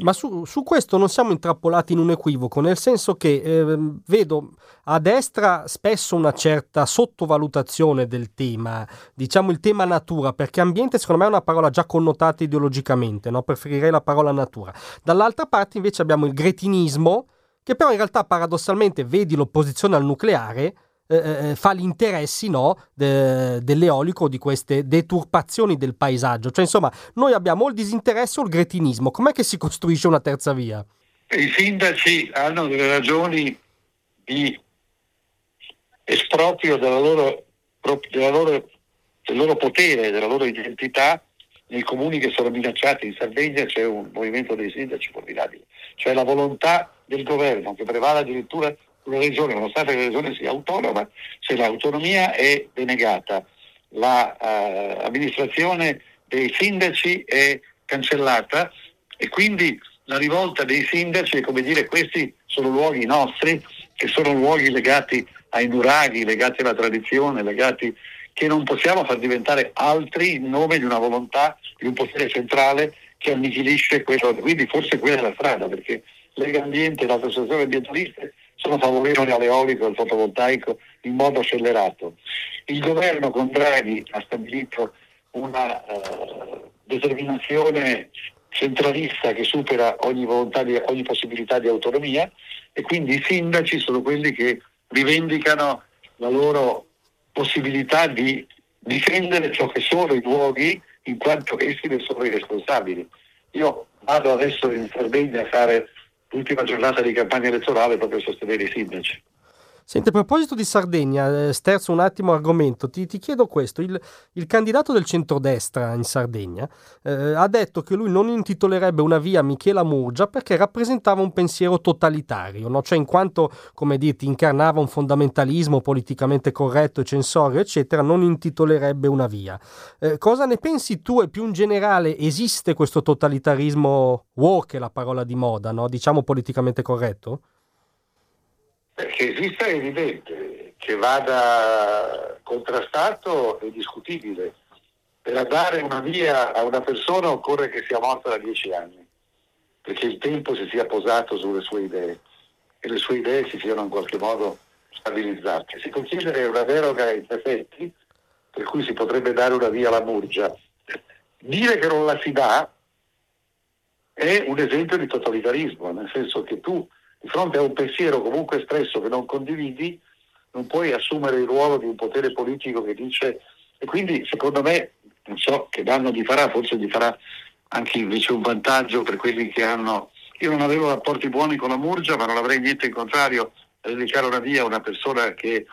S1: Ma su, su, questo non siamo intrappolati in un equivoco, nel senso che eh, vedo a destra spesso una certa sottovalutazione del tema, diciamo il tema natura, perché ambiente secondo me è una parola già connotata ideologicamente, no? preferirei la parola natura. Dall'altra parte invece abbiamo il gretinismo, che però in realtà paradossalmente vedi l'opposizione al nucleare, eh, eh, eh, fa gli interessi no, de, dell'eolico di queste deturpazioni del paesaggio. Cioè, insomma, noi abbiamo il disinteresse o il gretinismo. Com'è che si costruisce una terza via?
S8: I sindaci hanno delle ragioni di esproprio della loro, della loro, del loro potere, della loro identità nei comuni che sono minacciati. In Sardegna c'è un movimento dei sindaci formidabile, cioè la volontà del governo che prevale addirittura una regione, nonostante la regione sia autonoma, se l'autonomia è denegata, l'amministrazione la, uh, dei sindaci è cancellata e quindi la rivolta dei sindaci è come dire questi sono luoghi nostri, che sono luoghi legati ai nuraghi, legati alla tradizione, legati che non possiamo far diventare altri in nome di una volontà di un potere centrale che annichilisce quello. Quindi forse quella è la strada, perché Lega Ambiente e le associazioni ambientaliste sono favorevoli all'eolico e al fotovoltaico in modo accelerato. Il governo con Draghi ha stabilito una uh, determinazione centralista che supera ogni, di, ogni possibilità di autonomia e quindi i sindaci sono quelli che rivendicano la loro possibilità di difendere ciò che sono i luoghi in quanto essi ne sono i responsabili. Io vado adesso in Sardegna a fare l'ultima giornata di campagna elettorale proprio a sostenere i sindaci.
S1: Senti, a proposito di Sardegna, eh, sterzo un attimo argomento, ti, ti chiedo questo, il, il, candidato del centrodestra in Sardegna eh, ha detto che lui non intitolerebbe una via Michela Murgia perché rappresentava un pensiero totalitario, no? cioè in quanto, come dirti, incarnava un fondamentalismo politicamente corretto e censorio, eccetera, non intitolerebbe una via. Eh, cosa ne pensi tu e più in generale esiste questo totalitarismo woke, la parola di moda, no? diciamo politicamente corretto?
S8: Che esista è evidente, che vada contrastato è discutibile. Per dare una via a una persona occorre che sia morta da dieci anni, perché il tempo si sia posato sulle sue idee e le sue idee si siano in qualche modo stabilizzate. Si considera una deroga ai prefetti, per cui si potrebbe dare una via alla Murgia. Dire che non la si dà è un esempio di totalitarismo, nel senso che tu di fronte a un pensiero comunque espresso che non condividi, non puoi assumere il ruolo di un potere politico che dice, e quindi secondo me, non so che danno gli farà, forse gli farà anche invece un vantaggio per quelli che hanno... Io non avevo rapporti buoni con la Murgia, ma non avrei niente in contrario a dedicare una via a una persona che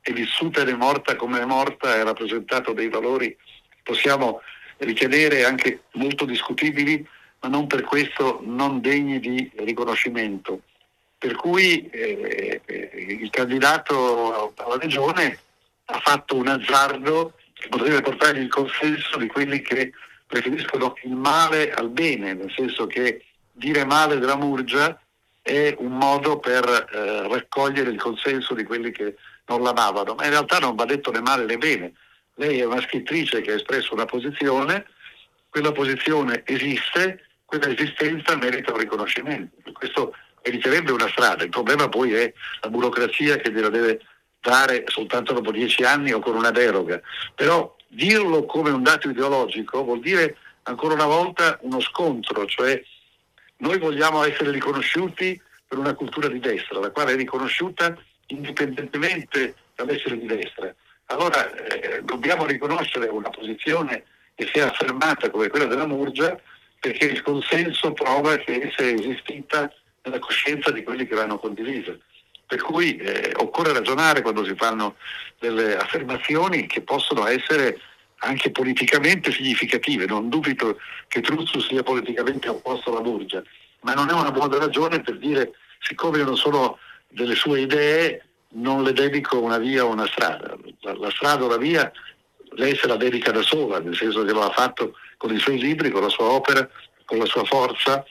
S8: è vissuta ed è morta come è morta e ha rappresentato dei valori, possiamo ritenere anche molto discutibili, ma non per questo non degni di riconoscimento. Per cui eh, il candidato alla regione ha fatto un azzardo che potrebbe portare il consenso di quelli che preferiscono il male al bene, nel senso che dire male della Murgia è un modo per eh, raccogliere il consenso di quelli che non l'amavano, ma in realtà non va detto né male né bene. Lei è una scrittrice che ha espresso una posizione, quella posizione esiste, quella esistenza merita un riconoscimento. Questo meriterebbe una strada, il problema poi è la burocrazia che gliela deve dare soltanto dopo dieci anni o con una deroga. Però dirlo come un dato ideologico vuol dire ancora una volta uno scontro, cioè noi vogliamo essere riconosciuti per una cultura di destra, la quale è riconosciuta indipendentemente dall'essere di destra. Allora eh, dobbiamo riconoscere una posizione che sia affermata come quella della Murgia perché il consenso prova che essa è esistita nella coscienza di quelli che l'hanno condivisa. Per cui eh, occorre ragionare quando si fanno delle affermazioni che possono essere anche politicamente significative. Non dubito che Truzzo sia politicamente opposto alla Burgia, ma non è una buona ragione per dire siccome non sono delle sue idee non le dedico una via o una strada. La, la strada o la via lei se la dedica da sola, nel senso che lo ha fatto con i suoi libri, con la sua opera, con la sua forza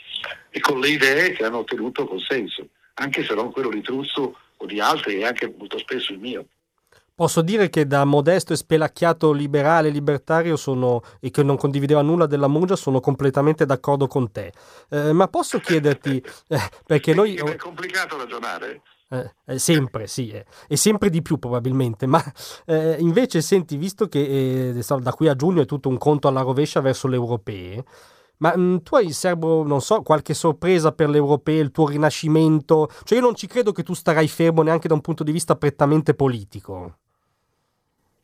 S8: e con le idee che hanno ottenuto consenso, anche se non quello di Truzzo o di altri e anche molto spesso il mio.
S1: Posso dire che da modesto e spelacchiato liberale libertario sono, e che non condivideva nulla della Murgia sono completamente d'accordo con te. Eh, ma posso chiederti, eh, perché noi...
S8: È complicato ragionare.
S1: Eh, eh, sempre, sì, eh, e sempre di più probabilmente, ma eh, invece senti, visto che eh, da qui a giugno è tutto un conto alla rovescia verso le europee, ma mh, mm, tu hai serbo, non so, qualche sorpresa per le europee, il tuo rinascimento? Cioè io non ci credo che tu starai fermo neanche da un punto di vista prettamente politico.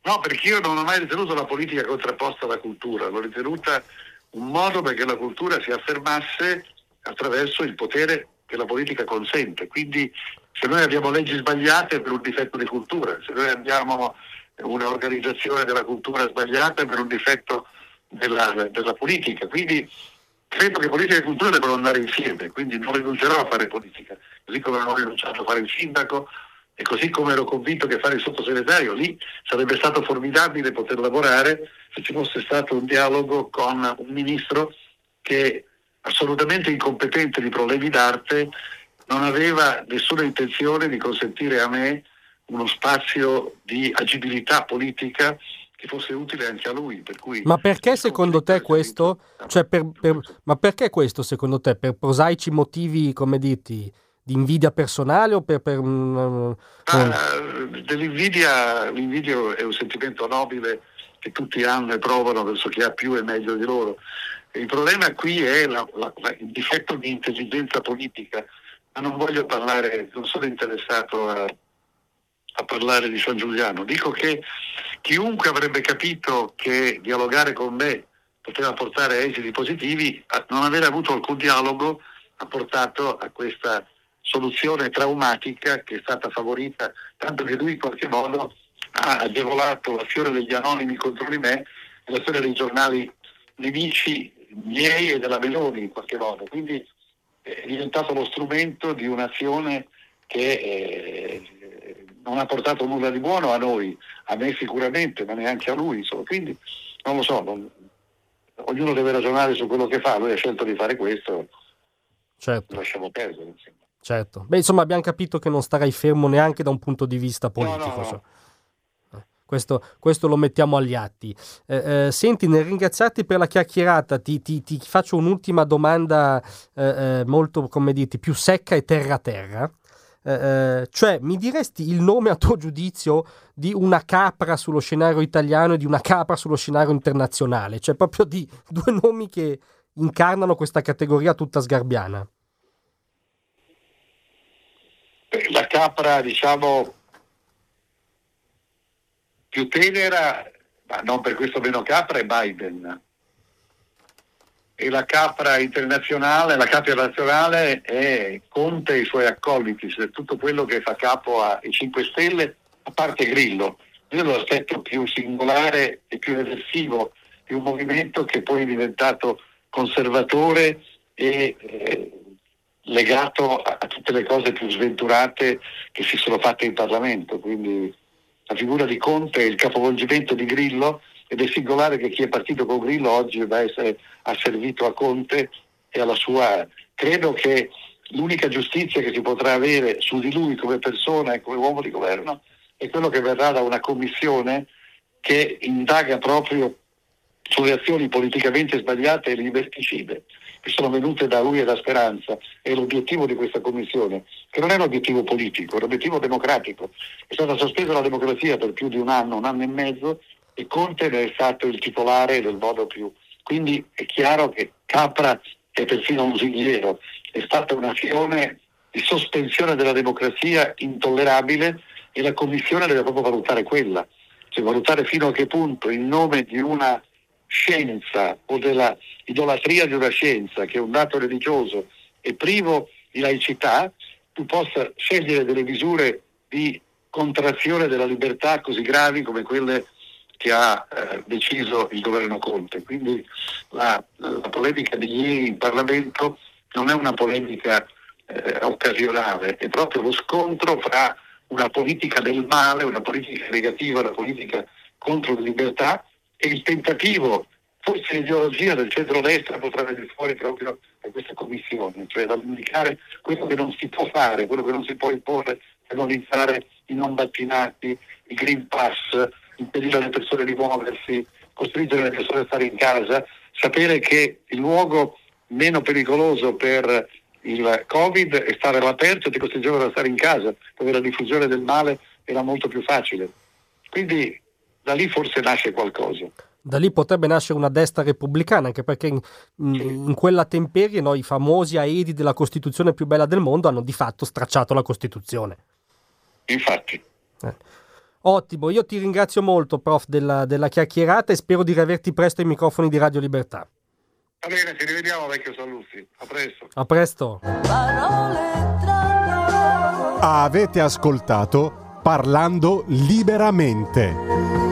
S8: No, perché io non ho mai ritenuto la politica contrapposta alla cultura, l'ho ritenuta un modo perché la cultura si affermasse attraverso il potere che la politica consente. Quindi se noi abbiamo leggi sbagliate è per un difetto di cultura, se noi abbiamo un'organizzazione della cultura sbagliata è per un difetto della, della politica. Quindi credo che politica e cultura debbano andare insieme, quindi non rinuncerò a fare politica, così come non ho rinunciato a fare il sindaco e così come ero convinto che fare il sottosegretario lì sarebbe stato formidabile poter lavorare se ci fosse stato un dialogo con un ministro che assolutamente incompetente di problemi d'arte non aveva nessuna intenzione di consentire a me uno spazio di agibilità politica che fosse utile anche a lui. Per cui
S1: ma perché secondo te questo? Cioè per, per, ma perché questo secondo te? Per prosaici motivi, come dirti, di invidia personale o per... per
S8: um, ah, dell'invidia, l'invidia è un sentimento nobile che tutti hanno e provano verso chi ha più e meglio di loro. Il problema qui è la, la, la, il difetto di intelligenza politica, ma non voglio parlare, non sono interessato a, a parlare di San Giuliano. Dico che chiunque avrebbe capito che dialogare con me poteva portare a esiti positivi, non aver avuto alcun dialogo ha portato a questa soluzione traumatica che è stata favorita, tanto che lui in qualche modo ha agevolato l'azione degli anonimi contro di me e l'azione dei giornali nemici miei e della Meloni in qualche modo. Quindi è diventato lo strumento di un'azione che eh, non ha portato nulla di buono a noi, a me sicuramente, ma neanche a lui. Insomma. Quindi non lo so, non, ognuno deve ragionare su quello che fa, lui ha scelto di fare questo,
S1: certo.
S8: lasciamo perdere. Insomma.
S1: Certo. Beh, insomma, abbiamo capito che non starai fermo neanche da un punto di vista politico. No, no, no. Questo, questo, lo mettiamo agli atti. Eh, eh, senti, nel ringraziarti per la chiacchierata, ti, ti, ti faccio un'ultima domanda eh, eh molto, come dirti, più secca e terra-terra. Eh, cioè, mi diresti il nome a tuo giudizio di una capra sullo scenario italiano e di una capra sullo scenario internazionale? Cioè, proprio di due nomi che incarnano questa categoria tutta sgarbiana
S8: la capra, diciamo, più tenera, ma non per questo meno capra, è Biden. E la capra internazionale, la capra nazionale è Conte e i suoi accoliti, cioè tutto quello che fa capo ai 5 Stelle, a parte Grillo. Io lo aspetto più singolare e più eversivo di un movimento che poi è diventato conservatore e eh, legato a, tutte le cose più sventurate che si sono fatte in Parlamento. Quindi la figura di Conte è il capovolgimento di Grillo ed è singolare che chi è partito con Grillo oggi va a essere asservito a Conte e alla sua... Credo che l'unica giustizia che si potrà avere su di lui come persona e come uomo di governo è quello che verrà da una commissione che indaga proprio sulle azioni politicamente sbagliate e liberticide che sono venute da lui e da Speranza è l'obiettivo di questa commissione, che non è un obiettivo politico, è un obiettivo democratico. È stata sospesa la democrazia per più di un anno, un anno e mezzo e Conte ne è stato il titolare del modo più. Quindi è chiaro che Capra è persino lusinghiero, è stata un'azione di sospensione della democrazia intollerabile e la Commissione deve proprio valutare quella, cioè valutare fino a che punto in nome di una scienza o della idolatria di una scienza che è un dato religioso e privo di laicità, tu possa scegliere delle misure di contrazione della libertà così gravi come quelle che ha eh, deciso il governo Conte. Quindi la, la, polemica di ieri in Parlamento non è una polemica eh, occasionale, è proprio lo scontro fra una politica del male, una politica negativa, una politica contro le libertà e il tentativo, forse l'ideologia del centro-destra potrà venire fuori proprio da questa commissione, cioè da indicare quello che non si può fare, quello che non si può imporre regolizzare i non vaccinati, i Green Pass, impedire alle persone di muoversi, costringere le persone a stare in casa, sapere che il luogo meno pericoloso per il Covid è stare all'aperto e ti costringevano a stare in casa, dove la diffusione del male era molto più facile. Quindi da lì forse nasce qualcosa.
S1: Da lì potrebbe nascere una destra repubblicana, anche perché in, in quella temperie no, i famosi aedi della Costituzione più bella del mondo hanno di fatto stracciato la Costituzione.
S8: Infatti.
S1: Eh. Ottimo, io ti ringrazio molto, prof, della, della chiacchierata e spero di riaverti presto ai microfoni di Radio Libertà.
S8: Va bene, ci rivediamo vecchio Saluzzi. A presto.
S1: A presto.
S3: Avete ascoltato Parlando liberamente.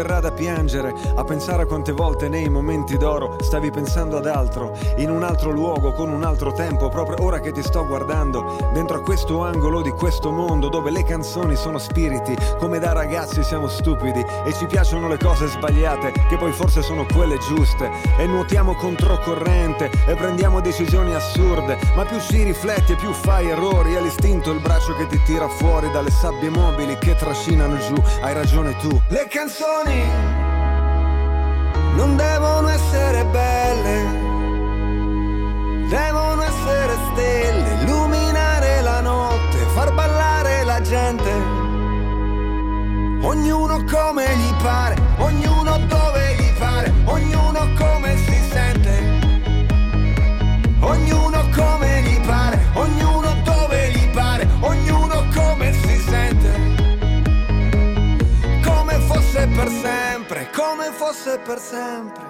S10: Verrà da piangere, a pensare a quante volte nei momenti d'oro stavi pensando ad altro, in un altro luogo, con un altro tempo, proprio ora che ti sto guardando, dentro a questo angolo di questo mondo dove le canzoni sono spiriti, come da ragazzi siamo stupidi e ci piacciono le cose sbagliate, che poi forse sono quelle giuste, e nuotiamo controcorrente e prendiamo decisioni assurde, ma più ci rifletti e più fai errori, è l'istinto il braccio che ti tira fuori dalle sabbie mobili che trascinano giù, hai ragione tu.
S6: Le canzoni non devono essere belle, devono essere stelle, illuminare la notte, far ballare la gente. Ognuno come gli pare, ognuno dove gli pare, ognuno come si sente. Ognuno come per sempre, come fosse per sempre.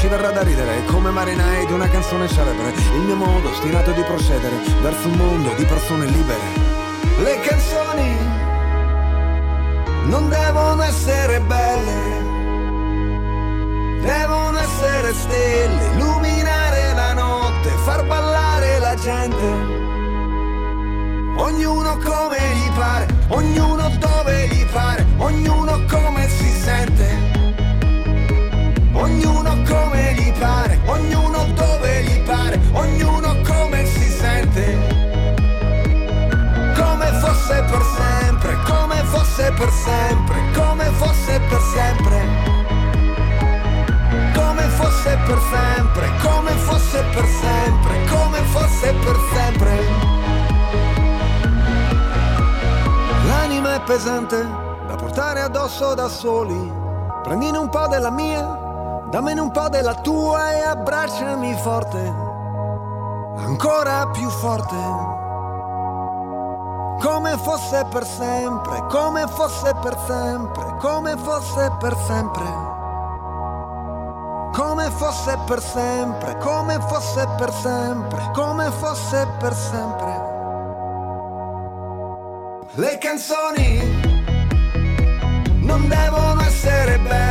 S10: ci verrà da ridere come marinai di una canzone celebre il mio modo ostinato di procedere verso un mondo di persone libere
S6: Le canzoni non devono essere belle, devono essere stelle, illuminare la notte, far ballare la gente. Ognuno come gli pare, ognuno dove gli pare, ognuno come si sente. Ognuno come gli pare, ognuno dove gli pare, ognuno come si sente. Come fosse per sempre, come fosse per sempre, come fosse per sempre. Come fosse per sempre, come fosse per sempre, come fosse per sempre.
S10: L'anima è pesante da portare addosso da soli. Prendine un po' della mia Dammene un po' della tua e abbracciami forte, ancora più forte. Come fosse per sempre, come fosse per sempre, come fosse per sempre. Come fosse per sempre, come fosse per sempre, come fosse per sempre.
S6: Le canzoni non devono essere belle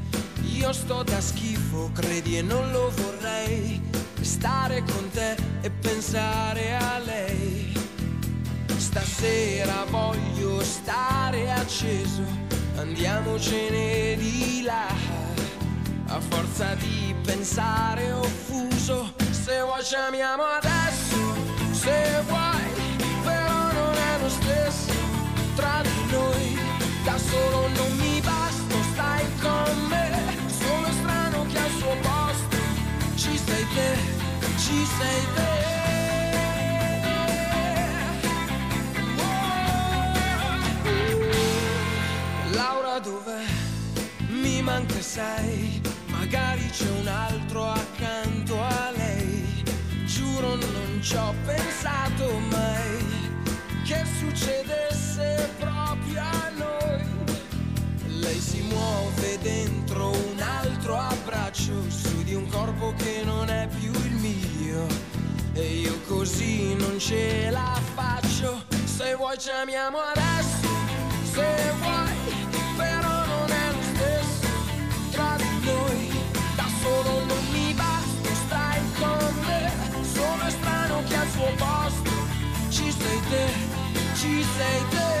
S11: Io sto da schifo, credi e non lo vorrei. Stare con te e pensare a lei. Stasera voglio stare acceso, andiamocene di là. A forza di pensare offuso, se vuoi ci amiamo adesso, se vuoi, però non è lo stesso tra di noi. Da solo non mi corpo che non è più il mio. E io così non ce la faccio. Se vuoi ci amiamo adesso, se vuoi, però non è lo stesso tra di noi. Da solo non mi basta, stai con me. Sono strano che al suo posto ci sei te, ci sei te.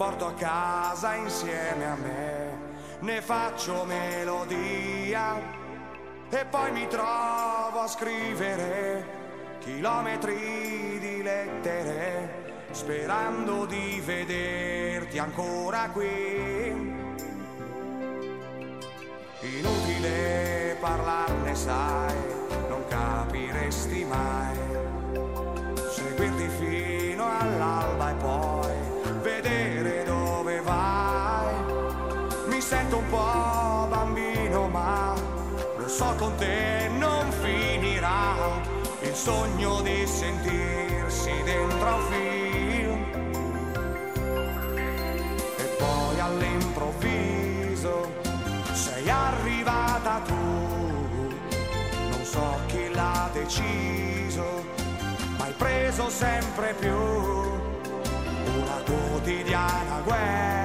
S12: Porto a casa insieme a me, ne faccio melodia e poi mi trovo a scrivere chilometri di lettere sperando di vederti ancora qui. Inutile parlarne, sai, non capiresti mai. Seguirti fino all'alba e poi vedere. Mi sento un po' bambino, ma lo so con te non finirà. Il sogno di sentirsi dentro un film. E poi all'improvviso sei arrivata tu. Non so chi l'ha deciso, ma hai preso sempre più una quotidiana guerra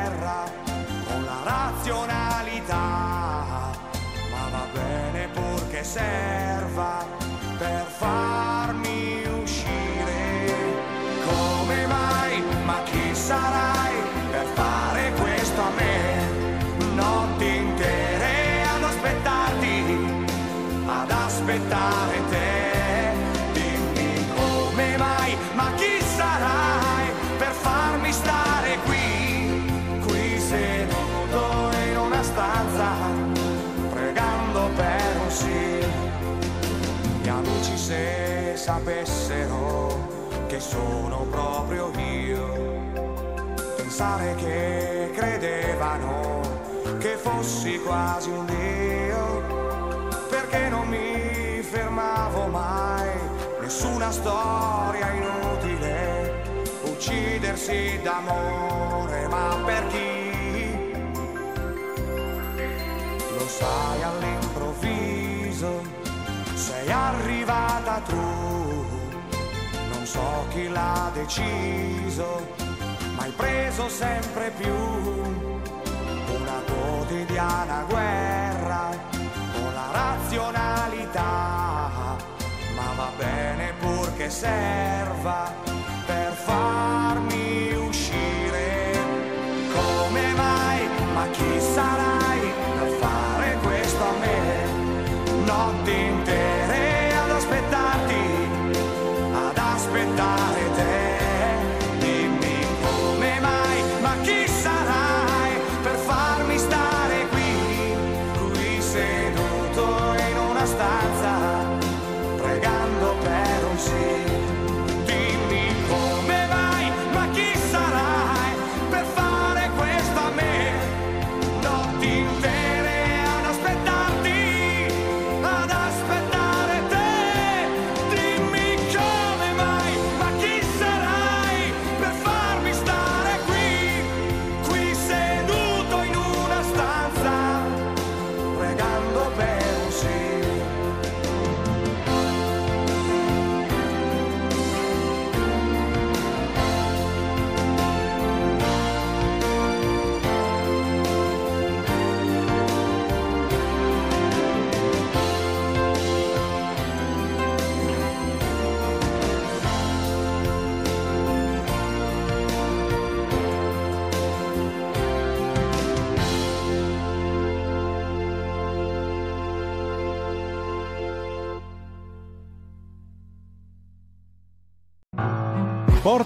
S12: serva per farmi sapessero che sono proprio io, pensare che credevano che fossi quasi un dio, perché non mi fermavo mai, nessuna storia inutile, uccidersi d'amore, ma per chi? Lo sai all'improvviso, sei arrivata tu, non so chi l'ha deciso, ma hai preso sempre più una quotidiana guerra con la razionalità, ma va bene purché serva per farmi uscire. Come mai? Ma chi sarai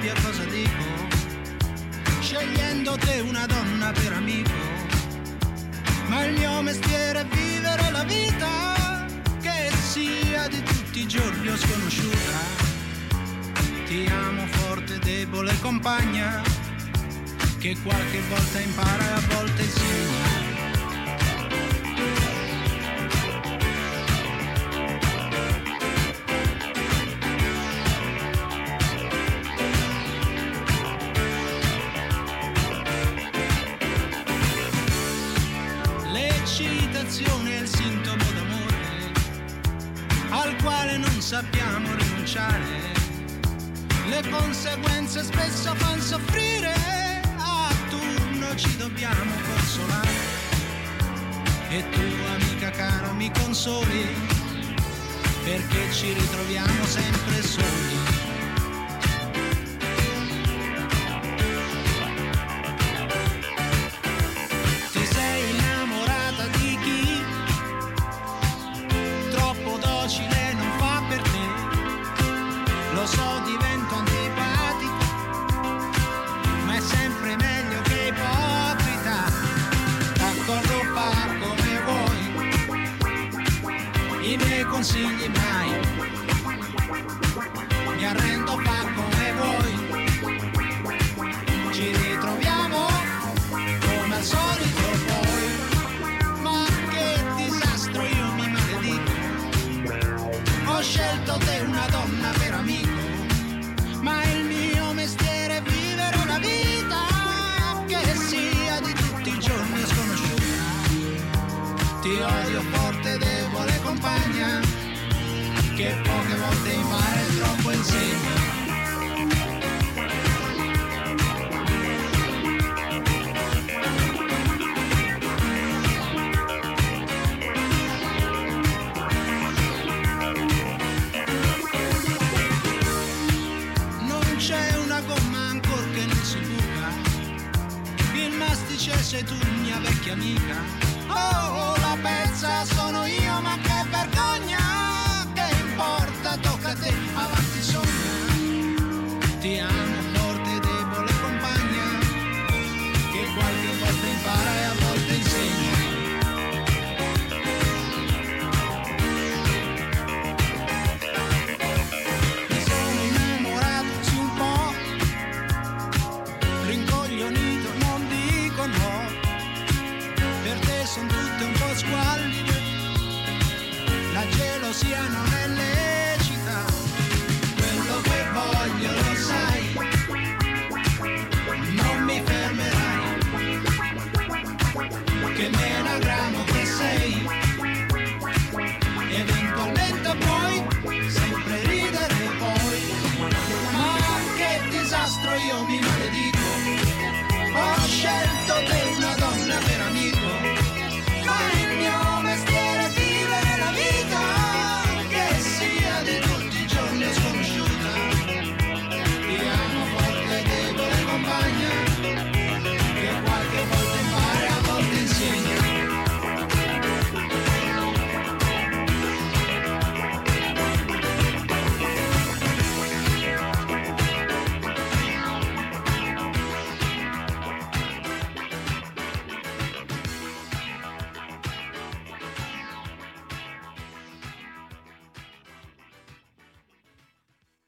S13: Sappia cosa dico, scegliendo te una donna per amico. Ma il mio mestiere è vivere la vita, che sia di tutti i giorni o sconosciuta. Ti amo forte, debole compagna, che qualche volta impara e a volte insegna. speciale. Le conseguenze spesso fanno soffrire, a turno ci dobbiamo consolare. E tu amica caro mi consoli, perché ci ritroviamo sempre soli.